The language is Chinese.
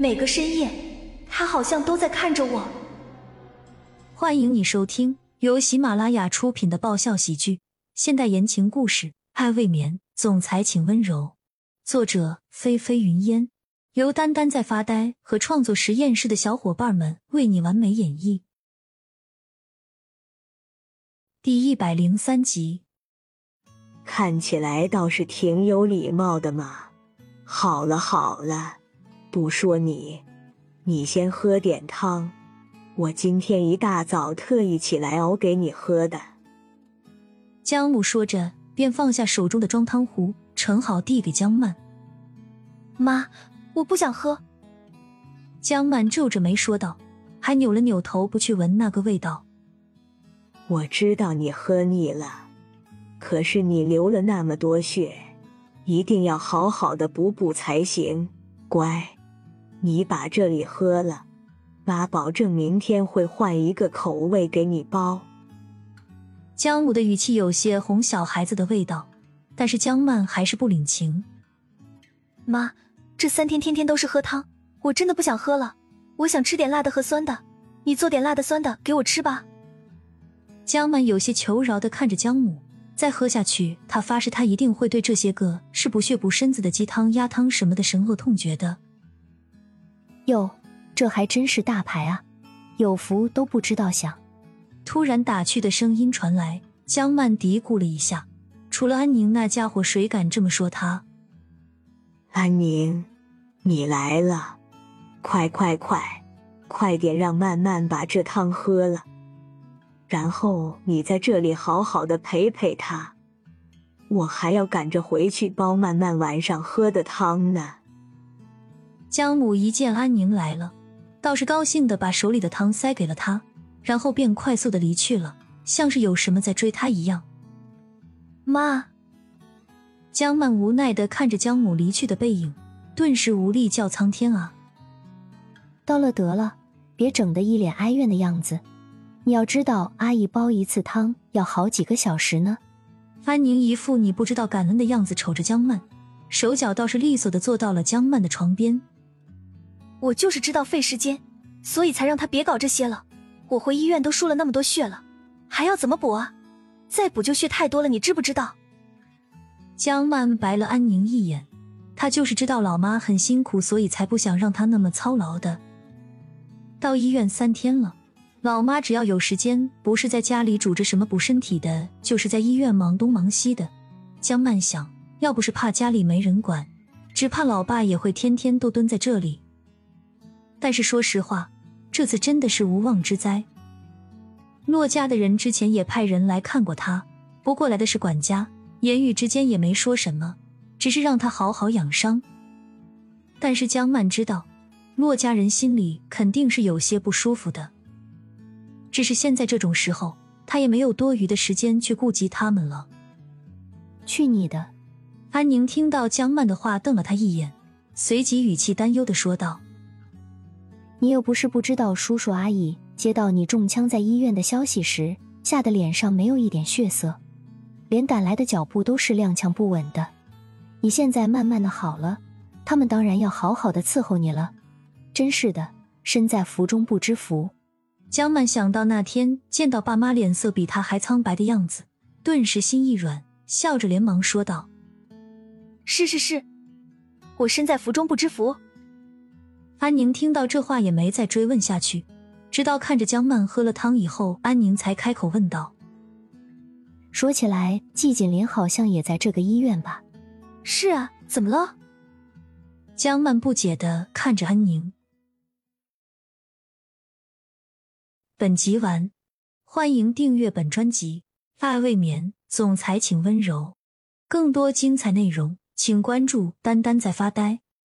每个深夜，他好像都在看着我。欢迎你收听由喜马拉雅出品的爆笑喜剧、现代言情故事《爱未眠》，总裁请温柔。作者：菲菲云烟，由丹丹在发呆和创作实验室的小伙伴们为你完美演绎。第一百零三集，看起来倒是挺有礼貌的嘛。好了好了，不说你，你先喝点汤。我今天一大早特意起来熬给你喝的。江母说着，便放下手中的装汤壶，盛好递给江曼。妈，我不想喝。江曼皱着眉说道，还扭了扭头，不去闻那个味道。我知道你喝腻了，可是你流了那么多血，一定要好好的补补才行。乖，你把这里喝了，妈保证明天会换一个口味给你包。江母的语气有些哄小孩子的味道，但是江曼还是不领情。妈，这三天天天都是喝汤，我真的不想喝了。我想吃点辣的和酸的，你做点辣的酸的给我吃吧。江曼有些求饶的看着江母，再喝下去，她发誓她一定会对这些个是补血补身子的鸡汤、鸭汤什么的神恶痛绝的。哟，这还真是大牌啊！有福都不知道享。突然打趣的声音传来，江曼嘀咕了一下，除了安宁那家伙，谁敢这么说他？安宁，你来了，快快快，快点让曼曼把这汤喝了。然后你在这里好好的陪陪他，我还要赶着回去煲曼曼晚上喝的汤呢。江母一见安宁来了，倒是高兴的把手里的汤塞给了他，然后便快速的离去了，像是有什么在追他一样。妈，江曼无奈的看着江母离去的背影，顿时无力叫苍天啊！到了得了，别整的一脸哀怨的样子。你要知道，阿姨煲一次汤要好几个小时呢。安宁一副你不知道感恩的样子，瞅着江曼，手脚倒是利索的坐到了江曼的床边。我就是知道费时间，所以才让他别搞这些了。我回医院都输了那么多血了，还要怎么补啊？再补就血太多了，你知不知道？江曼白了安宁一眼，她就是知道老妈很辛苦，所以才不想让她那么操劳的。到医院三天了。老妈只要有时间，不是在家里煮着什么补身体的，就是在医院忙东忙西的。江曼想，要不是怕家里没人管，只怕老爸也会天天都蹲在这里。但是说实话，这次真的是无妄之灾。骆家的人之前也派人来看过他，不过来的是管家，言语之间也没说什么，只是让他好好养伤。但是江曼知道，骆家人心里肯定是有些不舒服的。只是现在这种时候，他也没有多余的时间去顾及他们了。去你的！安宁听到江曼的话，瞪了他一眼，随即语气担忧的说道：“你又不是不知道，叔叔阿姨接到你中枪在医院的消息时，吓得脸上没有一点血色，连赶来的脚步都是踉跄不稳的。你现在慢慢的好了，他们当然要好好的伺候你了。真是的，身在福中不知福。”江曼想到那天见到爸妈脸色比他还苍白的样子，顿时心一软，笑着连忙说道：“是是是，我身在福中不知福。”安宁听到这话也没再追问下去，直到看着江曼喝了汤以后，安宁才开口问道：“说起来，季锦林好像也在这个医院吧？”“是啊，怎么了？”江曼不解的看着安宁。本集完，欢迎订阅本专辑《爱未眠》，总裁请温柔。更多精彩内容，请关注“丹丹在发呆”。